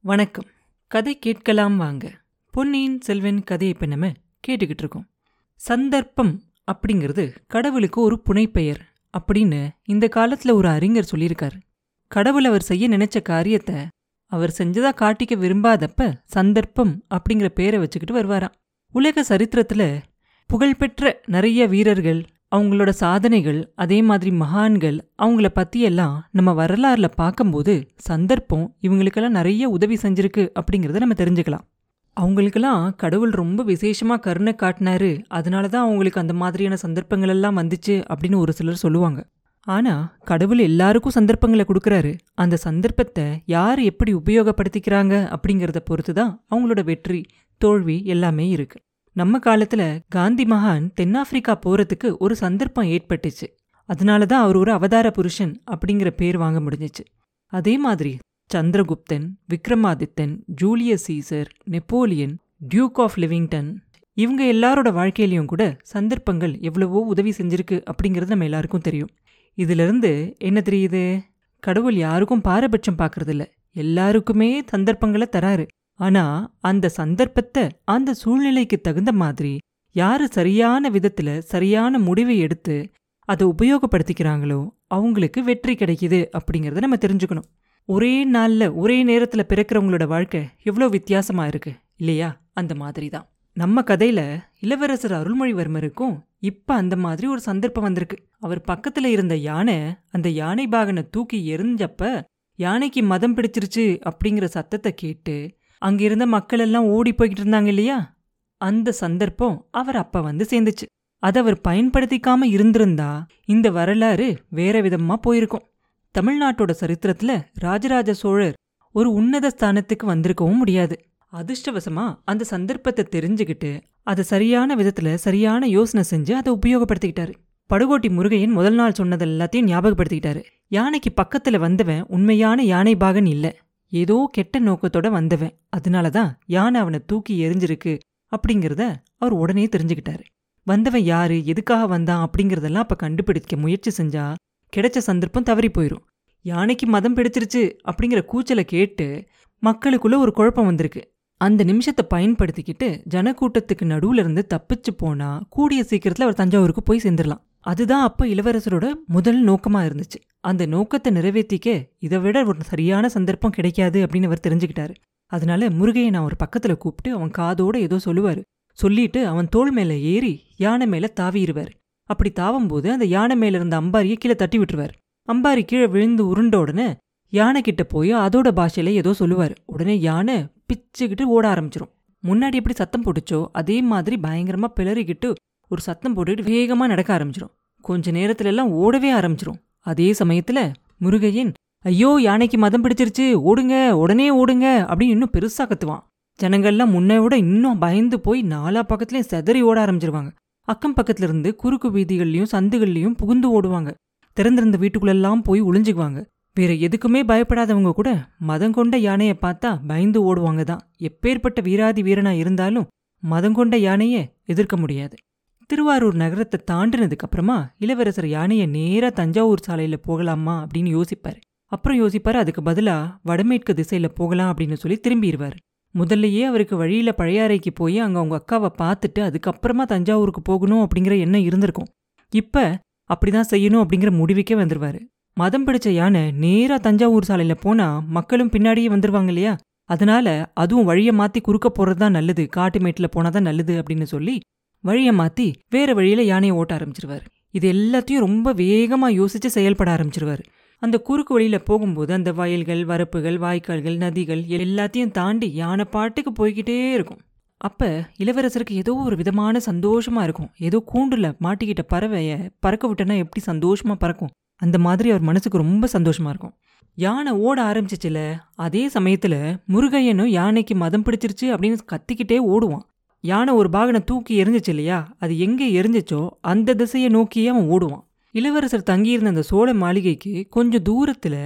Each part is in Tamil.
வணக்கம். கதை கேட்கலாம் வாங்க. பொன்னியின் செல்வன் கதையை இப்போ நம்ம கேட்டுக்கிட்டு இருக்கோம். சந்தர்ப்பம் அப்படிங்கிறது கடவுளுக்கு ஒரு புனைப்பெயர் அப்படின்னு இந்த காலத்துல ஒரு அறிஞர் சொல்லியிருக்காரு. கடவுள் அவர் செய்ய நினைச்ச காரியத்தை அவர் செஞ்சதா காட்டிக்க விரும்பாதப்ப சந்தர்ப்பம் அப்படிங்கிற பேரை வச்சுக்கிட்டு வருவாராம். உலக சரித்திரத்துல புகழ்பெற்ற நிறைய வீரர்கள் அவங்களோட சாதனைகள் அதே மாதிரி மகான்கள் அவங்கள பற்றியெல்லாம் நம்ம வரலாறுல பார்க்கும்போது சந்தர்ப்பம் இவங்களுக்கெல்லாம் நிறைய உதவி செஞ்சிருக்கு அப்படிங்கிறத நம்ம தெரிஞ்சுக்கலாம். அவங்களுக்கெல்லாம் கடவுள் ரொம்ப விசேஷமா கருணை காட்டினாரு. அதனால தான் அவங்களுக்கு அந்த மாதிரியான சந்தர்ப்பங்கள் எல்லாம் வந்துச்சு அப்படின்னு ஒரு சிலர் சொல்லுவாங்க. ஆனா கடவுள் எல்லாருக்கும் சந்தர்ப்பங்களை கொடுக்குறாரு. அந்த சந்தர்ப்பத்தை யார் எப்படி உபயோகப்படுத்திக்கிறாங்க அப்படிங்கிறத பொறுத்து தான் அவங்களோட வெற்றி தோல்வி எல்லாமே இருக்கு. நம்ம காலத்துல காந்தி மகான் தென்னாப்பிரிக்கா போறதுக்கு ஒரு சந்தர்ப்பம் ஏற்பட்டுச்சு. அதனால தான் அவர் ஒரு அவதார புருஷன் அப்படிங்கிற பேர் வாங்க முடிஞ்சிச்சு. அதே மாதிரி Chandraguptan Vikramadithan Julius Caesar Napoleon duke of Livingston இவங்க எல்லாரோட வாழ்க்கையிலையும் கூட சந்தர்ப்பங்கள் எவ்வளவோ உதவி செஞ்சிருக்கு அப்படிங்கிறது நம்ம எல்லாருக்கும் தெரியும். இதிலிருந்து என்ன தெரியுது? கடவுள் யாருக்கும் பாரபட்சம் பார்க்கறதில்ல எல்லாருக்குமே சந்தர்ப்பங்களை தராரு. ஆனா அந்த சந்தர்ப்பத்தை அந்த சூழ்நிலைக்கு தகுந்த மாதிரி யாரு சரியான விதத்துல சரியான முடிவை எடுத்து அதை உபயோகப்படுத்திக்கிறாங்களோ அவங்களுக்கு வெற்றி கிடைக்குது அப்படிங்கறத நம்ம தெரிஞ்சுக்கணும். ஒரே நாள்ல ஒரே நேரத்துல பிறக்கிறவங்களோட வாழ்க்கை எவ்வளோ வித்தியாசமா இருக்கு இல்லையா? அந்த மாதிரி தான் நம்ம கதையில இளவரசர் அருள்மொழிவர்மருக்கும் இப்ப அந்த மாதிரி ஒரு சந்தர்ப்பம் வந்திருக்கு. அவர் பக்கத்துல இருந்த யானை அந்த யானை பாகனை தூக்கி எரிஞ்சப்ப யானைக்கு மதம் பிடிச்சிருச்சு அப்படிங்கிற சத்தத்தை கேட்டு அங்கிருந்த மக்கள் எல்லாம் ஓடி போய்கிட்டு இருந்தாங்க இல்லையா? அந்த சந்தர்ப்பம் அவர் அப்ப வந்து சேர்ந்துச்சு. அதை அவர் பயன்படுத்திக்காம இருந்திருந்தா இந்த வரலாறு வேற விதமா போயிருக்கும். தமிழ்நாட்டோட சரித்திரத்துல ராஜராஜ சோழர் ஒரு உன்னத ஸ்தானத்துக்கு வந்திருக்கவும் முடியாது. அதிர்ஷ்டவசமா அந்த சந்தர்ப்பத்தை தெரிஞ்சுக்கிட்டு அதை சரியான விதத்துல சரியான யோசனை செஞ்சு அதை உபயோகப்படுத்திக்கிட்டாரு. படுகோட்டி முருகையன் முதல் நாள் சொன்னது எல்லாத்தையும் ஞாபகப்படுத்திக்கிட்டாரு. யானைக்கு பக்கத்துல வந்தவன் உண்மையான யானை பாகன் இல்ல. ஏதோ கெட்ட நோக்கத்தோட வந்தவன். அதனால தான் யானை அவனை தூக்கி எரிஞ்சிருக்கு அப்படிங்கிறத அவர் உடனே தெரிஞ்சுக்கிட்டாரு. வந்தவன் யாரு எதுக்காக வந்தான் அப்படிங்கிறதெல்லாம் அப்ப கண்டுபிடிக்க முயற்சி செஞ்சா கிடைச்ச சந்தர்ப்பம் தவறி போயிரும். யானைக்கு மதம் பிடிச்சிருச்சு அப்படிங்கிற கூச்சலை கேட்டு மக்களுக்குள்ள ஒரு குழப்பம் வந்திருக்கு. அந்த நிமிஷத்தை பயன்படுத்திக்கிட்டு ஜனக்கூட்டத்துக்கு நடுவுல இருந்து தப்பிச்சு போனா கூடிய சீக்கிரத்துல அவர் தஞ்சாவூருக்கு போய் சேர்ந்துடலாம் அதுதான் அப்ப இளவரசரோட முதல் நோக்கமா இருந்துச்சு. அந்த நோக்கத்தை நிறைவேற்றிக்க இதை விட ஒரு சரியான சந்தர்ப்பம் கிடைக்காது அப்படின்னு அவர் தெரிஞ்சுக்கிட்டாரு. அதனால முருகையை நான் ஒரு பக்கத்துல கூப்பிட்டு அவன் காதோட ஏதோ சொல்லுவாரு. சொல்லிட்டு அவன் தோள் மேல ஏறி யானை மேல தாவிடுவார். அப்படி தாவும்போது அந்த யானை மேல இருந்த அம்பாரியை கீழே தட்டி விட்டுருவார். அம்பாரி கீழே விழுந்து உருண்ட உடனே யானை கிட்ட போய் அதோட பாஷையில ஏதோ சொல்லுவார். உடனே யானை பிச்சுக்கிட்டு ஓட ஆரம்பிச்சிரும். முன்னாடி எப்படி சத்தம் போட்டுச்சோ அதே மாதிரி பயங்கரமா பிளறிக்கிட்டு ஒரு சத்தம் போட்டுக்கிட்டு வேகமா நடக்க ஆரம்பிச்சிரும். கொஞ்ச நேரத்துல எல்லாம் ஓடவே ஆரம்பிச்சிரும். அதே சமயத்துல முருகையன் ஐயோ யானைக்கு மதம் பிடிச்சிருச்சு ஓடுங்க உடனே ஓடுங்க அப்படின்னு இன்னும் பெருசா கத்துவான். ஜனங்கள்லாம் முன்னை விட இன்னும் பயந்து போய் நாலா பக்கத்துலயும் செதறி ஓட ஆரம்பிச்சிருவாங்க. அக்கம் பக்கத்துல இருந்து குறுக்கு வீதிகள்லயும் சந்துகள்லயும் புகுந்து ஓடுவாங்க. திறந்திருந்த வீட்டுக்குள்ளெல்லாம் போய் ஒளிஞ்சுக்குவாங்க. வேற எதுக்குமே பயப்படாதவங்க கூட மதம் கொண்ட யானையை பார்த்தா பயந்து ஓடுவாங்க தான் எப்பேற்பட்ட வீராதி வீரனா இருந்தாலும் மதம் கொண்ட யானையை எதிர்க்க முடியாது. திருவாரூர் நகரத்தை தாண்டினதுக்கு அப்புறமா இளவரசர் யானையை நேராக தஞ்சாவூர் சாலையில் போகலாமா அப்படின்னு யோசிப்பார். அப்புறம் யோசிப்பார் அதுக்கு பதிலாக வடமேற்கு திசையில் போகலாம் அப்படின்னு சொல்லி திரும்பிடுவார் முதல்லயே அவருக்கு வழியில் பழையாறைக்கு போய் அங்கே அவங்க அக்காவை பார்த்துட்டு அதுக்கப்புறமா தஞ்சாவூருக்கு போகணும் அப்படிங்கிற எண்ணம் இருந்திருக்கும். இப்ப அப்படிதான் செய்யணும் அப்படிங்கிற முடிவுக்கே வந்துருவாரு. மதம் பிடிச்ச யானை நேராக தஞ்சாவூர் சாலையில் போனால் மக்களும் பின்னாடியே வந்துருவாங்க இல்லையா? அதனால அதுவும் வழியை மாற்றி குறுக்க போகிறது தான் நல்லது காட்டு மேட்டில் போனாதான் நல்லது அப்படின்னு சொல்லி வழியை மாத்தி வேற வழியில யானையை ஓட்ட ஆரம்பிச்சிருவாரு. இது எல்லாத்தையும் ரொம்ப வேகமா யோசிச்சு செயல்பட ஆரம்பிச்சிருவாரு. அந்த குறுக்கு வழியில போகும்போது அந்த வயல்கள் வரப்புகள் வாய்க்கால்கள் நதிகள் எல்லாத்தையும் தாண்டி யானை பாட்டுக்கு போய்கிட்டே இருக்கும். அப்ப இளவரசருக்கு ஏதோ ஒரு விதமான சந்தோஷமா இருக்கும். ஏதோ கூண்டுல மாட்டிக்கிட்ட பறவைய பறக்க விட்டனா எப்படி சந்தோஷமா பறக்கும்? அந்த மாதிரி அவர் மனசுக்கு ரொம்ப சந்தோஷமா இருக்கும். யானை ஓட ஆரம்பிச்சிச்சுல அதே சமயத்துல முருகையனும் யானைக்கு மதம் பிடிச்சிருச்சு அப்படின்னு கத்திக்கிட்டே ஓடுவான். யானை ஒரு பாகனை தூக்கி எரிஞ்சிச்சு இல்லையா? அது எங்கே எரிஞ்சிச்சோ அந்த திசையை நோக்கியே அவன் ஓடுவான். இளவரசர் தங்கியிருந்த அந்த சோழ மாளிகைக்கு கொஞ்சம் தூரத்தில்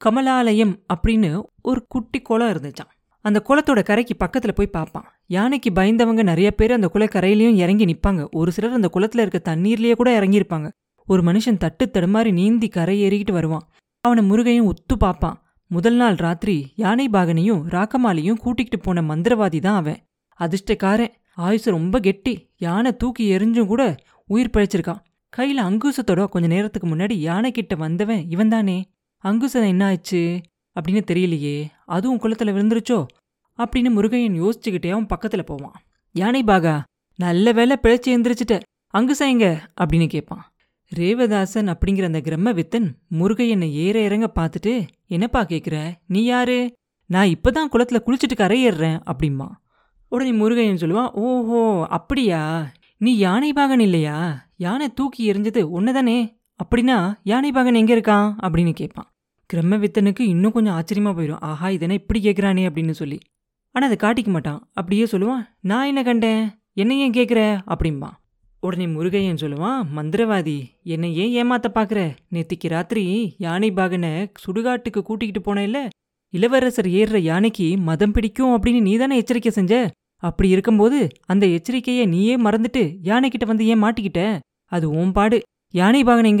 கமலாலயம் அப்படின்னு ஒரு குட்டி குளம் இருந்துச்சான் அந்த குளத்தோட கரைக்கு பக்கத்தில் போய் பார்ப்பான். யானைக்கு பயந்தவங்க நிறைய பேர் அந்த குளக்கரையிலையும் இறங்கி நிற்பாங்க ஒரு சிலர் அந்த குளத்தில் இருக்க தண்ணீர்லேயே கூட இறங்கியிருப்பாங்க. ஒரு மனுஷன் தட்டு தடுமாறி நீந்தி கரை ஏறிக்கிட்டு வருவான். அவனை முருகையும் ஒத்து பார்ப்பான். முதல் நாள் ராத்திரி யானை பாகனையும் ராக்கமாலையும் கூட்டிக்கிட்டு போன மந்திரவாதி தான் அவன். அதிர்ஷ்டக்காரன். ஆயுசு ரொம்ப கெட்டி. யானை தூக்கி எரிஞ்சும் கூட உயிர் பிழைச்சிருக்கான். கையில அங்குசத்தோட கொஞ்ச நேரத்துக்கு முன்னாடி யானை கிட்ட வந்தவன் இவன் தானே அங்குசம் என்ன ஆச்சு அப்படின்னு தெரியலையே. அதுவும் குளத்துல விழுந்துருச்சோ? அப்படின்னு முருகையன் யோசிச்சுக்கிட்டே அவன் பக்கத்துல போவான். யானை பாகா நல்ல வேலை பிழைச்சி எந்திரிச்சிட்ட. அங்குசம் எங்க? அப்படின்னு கேட்பான் ரேவதாசன் அப்படிங்கிற அந்த கிரம்ம வித்தன் முருகையனை ஏற இறங்க பார்த்துட்டு என்னப்பா கேட்குற நீ யாரு? நான் இப்பதான் குளத்துல குளிச்சுட்டு கரையேறேன் அப்படிம்பா உடனே முருகையன் சொல்லுவான் ஓஹோ அப்படியா? நீ யானை பாகன் இல்லையா? யானை தூக்கி எரிஞ்சது ஒன்றுதானே அப்படின்னா யானை பாகன் எங்கே இருக்கான்? அப்படின்னு கேட்பான். கிரம வித்தனுக்கு இன்னும் கொஞ்சம் ஆச்சரியமா போயிடும் ஆஹா இதனை இப்படி கேட்குறானே அப்படின்னு சொல்லி. ஆனால் அதை காட்டிக்க மாட்டான். அப்படியே சொல்லுவான் நான் என்ன கண்டேன்? என்ன ஏன் கேட்குற அப்படிம்பான். உடனே முருகையன் சொல்லுவான் மந்திரவாதி என்னை ஏன் ஏமாத்த பார்க்குற நேத்திக்கு ராத்திரி யானை பாகனை சுடுகாட்டுக்கு கூட்டிக்கிட்டு போனேல்ல இளவரசர் ஏறுற யானைக்கு மதம் பிடிக்கும் அப்படின்னு நீதானே எச்சரிக்கை செஞ்ச? அப்படி இருக்கும்போது அந்த எச்சரிக்கையை நீயே மறந்துட்டு யானைக்கிட்ட வந்து ஏன் மாட்டிக்கிட்ட? அது ஓம் பாடு. யானை பாகன்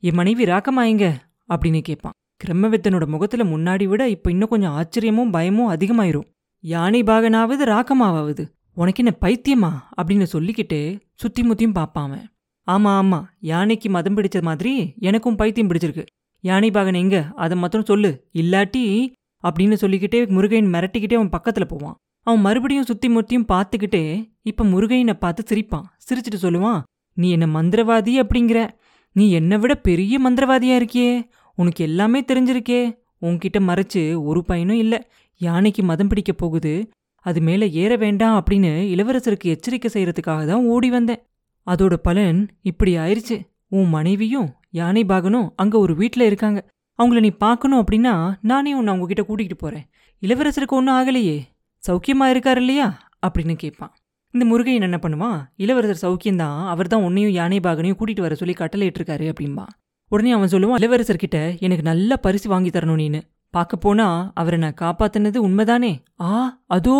என் மனைவி ராக்கமாயங்க அப்படின்னு கேட்பான். கிரமவித்தனோட முகத்துல முன்னாடி விட இப்ப இன்னும் கொஞ்சம் ஆச்சரியமும் பயமும் அதிகமாயிரும். யானை பாகனாவது ராக்கமாவது உனக்கு என்ன பைத்தியமா? அப்படின்னு சொல்லிக்கிட்டு சுத்தி முத்தியும் பார்ப்பான் ஆமா ஆமா. யானைக்கு மதம் பிடிச்ச மாதிரி எனக்கும் பைத்தியம் பிடிச்சிருக்கு. யானை பாகன் எங்க? அதை மாத்திரம் சொல்லு. இல்லாட்டி அப்படின்னு சொல்லிக்கிட்டே முருகையன் மிரட்டிக்கிட்டே அவன் பக்கத்துல போவான். அவன் மறுபடியும் சுத்தி முத்தியும் பார்த்துக்கிட்டே இப்ப முருகையனை பார்த்து சிரிப்பான். சிரிச்சிட்டு சொல்லுவான் நீ என்ன மந்திரவாதி அப்படிங்கிற? நீ என்னை விட பெரிய மந்திரவாதியா இருக்கியே? உனக்கு எல்லாமே தெரிஞ்சிருக்கே. உன்கிட்ட மறைச்சு ஒரு பையனும் இல்ல. யானைக்கு மதம் பிடிக்க போகுது. அது மேல ஏற வேண்டாம் அப்படின்னு இளவரசருக்கு எச்சரிக்கை செய்யறதுக்காக தான் ஓடி வந்தேன். அதோட பலன் இப்படி ஆயிடுச்சு உன் மனைவியும் யானை பாகனும் அங்கே ஒரு வீட்டில் இருக்காங்க. அவங்கள நீ பார்க்கணும் அப்படின்னா நானே உன்னை அவங்ககிட்ட கூட்டிகிட்டு போகிறேன் இளவரசருக்கு ஒன்றும் ஆகலையே. சௌக்கியமாக இருக்காரு இல்லையா? அப்படின்னு கேட்பான். இந்த முருகையன் என்ன பண்ணுவான் இளவரசர் சௌக்கியந்தான் அவர் தான் உன்னையும் யானை பாகனையும் கூட்டிகிட்டு வர சொல்லி கட்டளையிட்டிருக்காரு அப்படின்பா உடனே அவன் சொல்லுவான் இளவரசர்கிட்ட எனக்கு நல்ல பரிசு வாங்கி தரணும் நீனு. பார்க்க போனா அவரை நான் காப்பாத்தினது உண்மைதானே? ஆ அதோ?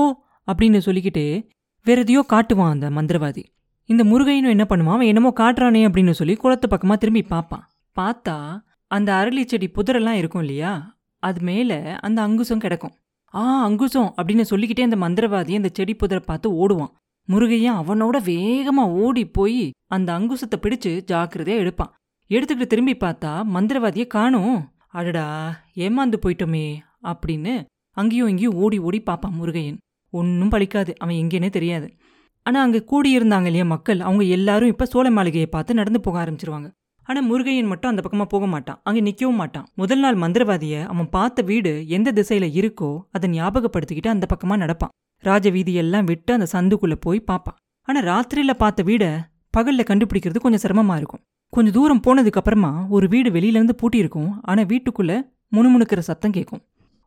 அப்படின்னு சொல்லிக்கிட்டு வேற எதையோ காட்டுவான் அந்த மந்திரவாதி. இந்த முருகையனும் என்ன பண்ணுவான்? அவன் என்னமோ காட்டுறானே அப்படின்னு சொல்லி குளத்து பக்கமாக திரும்பி பார்ப்பான். பார்த்தா அந்த அரளி செடி புதரெல்லாம் இருக்கும் இல்லையா? அது மேலே அந்த அங்குசம் கிடக்கும். ஆ அங்குசம் அப்படின்னு சொல்லிக்கிட்டே அந்த மந்திரவாதி அந்த செடி புதரை பார்த்து ஓடுவான். முருகையன் அவனோட வேகமாக ஓடி போய் அந்த அங்குசத்தை பிடிச்சு ஜாக்கிரதையாக எடுப்பான். எடுத்துக்கிட்டு திரும்பி பார்த்தா மந்திரவாதியை காணும். அடடா ஏமாந்து போயிட்டோமே அப்படின்னு அங்கேயும் இங்கேயும் ஓடி ஓடி பார்ப்பான் முருகையன். ஒன்றும் பழிக்காது. அவன் எங்கேனே தெரியாது. ஆனா அங்க கூடியிருந்தாங்க இல்லையா மக்கள் அவங்க எல்லாரும் இப்போ சோழ மாளிகையை பார்த்து நடந்து போக ஆரம்பிச்சிருவாங்க. ஆனா முருகையன் மட்டும் அந்த பக்கமா போக மாட்டான். அங்க நிக்கவும் மாட்டான். முதல் நாள் மந்திரவாதிய அவன் பார்த்த வீடு எந்த திசையில இருக்கோ அதை ஞாபகப்படுத்திக்கிட்டு அந்த பக்கமா நடப்பான். ராஜ வீதியெல்லாம் விட்டு அந்த சந்துக்குள்ள போய் பார்ப்பான். ஆனா ராத்திரியில் பார்த்த வீட பகல்ல கண்டுபிடிக்கிறது கொஞ்சம் சிரமமா இருக்கும். கொஞ்சம் தூரம் போனதுக்கு அப்புறமா ஒரு வீடு வெளியிலேருந்து இருந்து பூட்டி இருக்கும் ஆனா வீட்டுக்குள்ள முணுமுணுக்கிற சத்தம் கேட்கும்.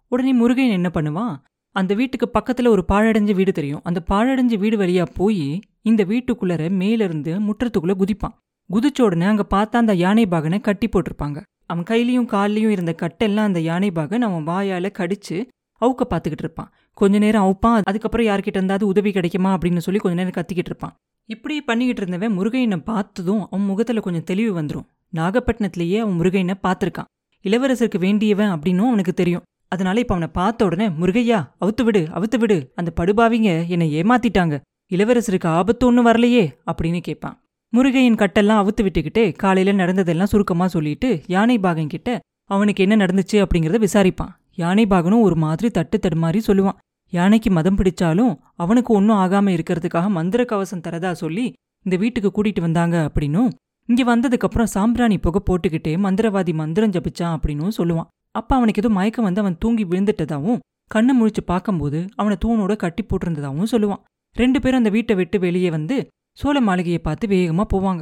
உடனே முருகையன் என்ன பண்ணுவான்? அந்த வீட்டுக்கு பக்கத்தில் ஒரு பாழடைஞ்ச வீடு தெரியும். அந்த பாழடைஞ்ச வீடு வழியாக போய் இந்த வீட்டுக்குள்ளர மேலிருந்து முற்றத்துக்குள்ள குதிப்பான். குதிச்ச உடனே அங்கே பார்த்தா அந்த யானை பாகனை கட்டி போட்டிருப்பாங்க. அவன் கையிலையும் கால்லையும் இருந்த கட்டெல்லாம் அந்த யானை பாகன் அவன் வாயால் கடிச்சு அவுக்க பார்த்துக்கிட்டு இருப்பான். கொஞ்ச நேரம் அவுப்பான் அதுக்கப்புறம் யார்கிட்ட இருந்தாவது உதவி கிடைக்குமா அப்படின்னு சொல்லி கொஞ்ச நேரம் கத்திக்கிட்டு இருப்பான். இப்படி பண்ணிக்கிட்டு இருந்தவன் முருகையனை பார்த்ததும் அவன் முகத்தில் கொஞ்சம் தெளிவு வந்துடும் நாகப்பட்டினத்திலேயே அவன் முருகையனை பார்த்துருக்கான். இளவரசருக்கு வேண்டியவன் அப்படின்னும் அவனுக்கு தெரியும். அதனால இப்ப அவனை பார்த்த உடனே முருகையா அவுத்து விடு அவுத்து விடு. அந்த படுபாவிங்க என்னை ஏமாத்திட்டாங்க. இளவரசருக்கு ஆபத்து ஒன்றும் வரலையே அப்படின்னு கேட்பான். முருகையின் கட்டெல்லாம் அவுத்து விட்டுக்கிட்டு காலையில நடந்ததெல்லாம் சுருக்கமா சொல்லிட்டு யானை பாகன் கிட்ட அவனுக்கு என்ன நடந்துச்சு? அப்படிங்கறத விசாரிப்பான். யானை பாகனும் ஒரு மாதிரி தட்டு தடுமாறி சொல்லுவான். யானைக்கு மதம் பிடிச்சாலும் அவனுக்கு ஒன்றும் ஆகாம இருக்கிறதுக்காக மந்திர கவசம் தரதா சொல்லி இந்த வீட்டுக்கு கூட்டிட்டு வந்தாங்க அப்படின்னும் இங்க வந்ததுக்கு அப்புறம் சாம்பிராணி புகை போட்டுக்கிட்டே மந்திரவாதி மந்திரம் ஜபிச்சான் அப்படின்னும் சொல்லுவான். அப்ப அவனுக்கு ஏதோ மயக்கம் வந்து அவன் தூங்கி விழுந்துட்டதாவும் கண்ணை முழிச்சு பார்க்கும்போது அவனை தூணோட கட்டி போட்டிருந்ததாகவும் சொல்லுவான். ரெண்டு பேரும் அந்த வீட்டை விட்டு வெளியே வந்து சோழ மாளிகையை பார்த்து வேகமா போவாங்க.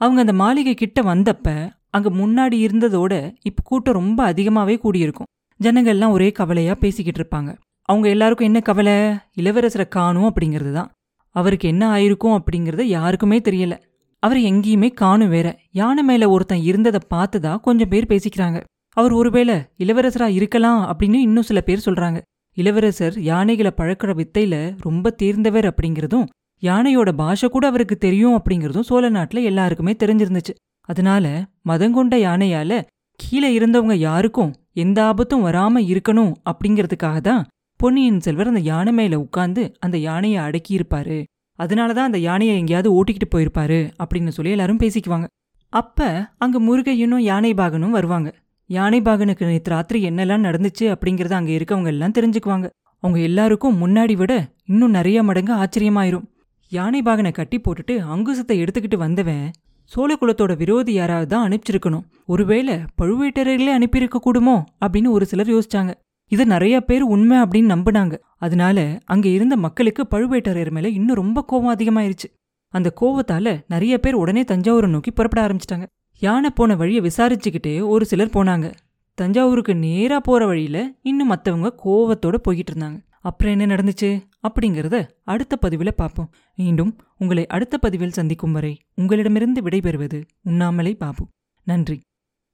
அவங்க அந்த மாளிகை கிட்ட வந்தப்ப அங்க முன்னாடி இருந்ததோட இப்ப கூட்டம் ரொம்ப அதிகமாவே கூடியிருக்கும். ஜனங்கள்லாம் ஒரே கவலையா பேசிக்கிட்டு இருப்பாங்க. அவங்க எல்லாருக்கும் என்ன கவலை? இளவரசரை காணும் அப்படிங்கிறது தான். அவருக்கு என்ன ஆயிருக்கும் அப்படிங்கறது யாருக்குமே தெரியல. அவர் எங்கேயுமே காணும் வேற. யானை மேல ஒருத்தன் இருந்ததை தான் கொஞ்சம் பேர் பேசிக்கிறாங்க. அவர் ஒருவேளை இளவரசரா இருக்கலாம் அப்படின்னு இன்னும் சில பேர் சொல்றாங்க. இளவரசர் யானைகளை பழக்கிற வித்தையில ரொம்ப தேர்ந்தவர் அப்படிங்கிறதும் யானையோட பாஷை கூட அவருக்கு தெரியும் அப்படிங்கிறதும் சோழ நாட்டுல எல்லாருக்குமே தெரிஞ்சிருந்துச்சு. அதனால மதங்கொண்ட யானையால கீழே இருந்தவங்க யாருக்கும் எந்த ஆபத்தும் வராம இருக்கணும் அப்படிங்கிறதுக்காக தான் பொன்னியின் செல்வர் அந்த யானை மேல உட்கார்ந்து அந்த யானையை அடக்கியிருப்பாரு. அதனால தான் அந்த யானையை எங்கேயாவது ஓட்டிக்கிட்டு போயிருப்பாரு அப்படின்னு சொல்லி எல்லாரும் பேசிக்குவாங்க. அப்ப அங்க முருகையனும் யானை பாகனும் வருவாங்க. யானை பாகனுக்கு நேற்று ராத்திரி என்னெல்லாம் நடந்துச்சு அப்படிங்கறத அங்க இருக்கவங்க எல்லாம் தெரிஞ்சுக்குவாங்க. அவங்க எல்லாருக்கும் முன்னாடி விட இன்னும் நிறைய மடங்கு ஆச்சரியமாயிரும். யானை பாகனை கட்டி போட்டுட்டு அங்குசத்தை எடுத்துக்கிட்டு வந்தவன் சோழ குலத்தோட விரோதி யாராவது தான் அனுப்பிச்சிருக்கணும். ஒருவேளை பழுவேட்டரையர்களே அனுப்பியிருக்க கூடுமோ அப்படின்னு ஒரு சிலர் யோசிச்சாங்க. இது நிறைய பேர் உண்மை அப்படின்னு நம்பினாங்க. அதனால அங்க இருந்த மக்களுக்கு பழுவேட்டரையர் மேல இன்னும் ரொம்ப கோபம் அதிகமாயிருச்சு. அந்த கோவத்தால நிறைய பேர் உடனே தஞ்சாவூரை நோக்கி புறப்பட ஆரம்பிச்சிட்டாங்க. யானை போன வழியை விசாரிச்சுக்கிட்டே ஒரு சிலர் போனாங்க. தஞ்சாவூருக்கு நேராக போகிற வழியில இன்னும் மற்றவங்க கோவத்தோட போய்கிட்டு இருந்தாங்க. அப்புறம் என்ன நடந்துச்சு? அப்படிங்கிறத அடுத்த பதிவில் பார்ப்போம் மீண்டும் உங்களை அடுத்த பதிவில் சந்திக்கும் வரை உங்களிடமிருந்து விடைபெறுவது உண்ணாமலை பாபு. நன்றி.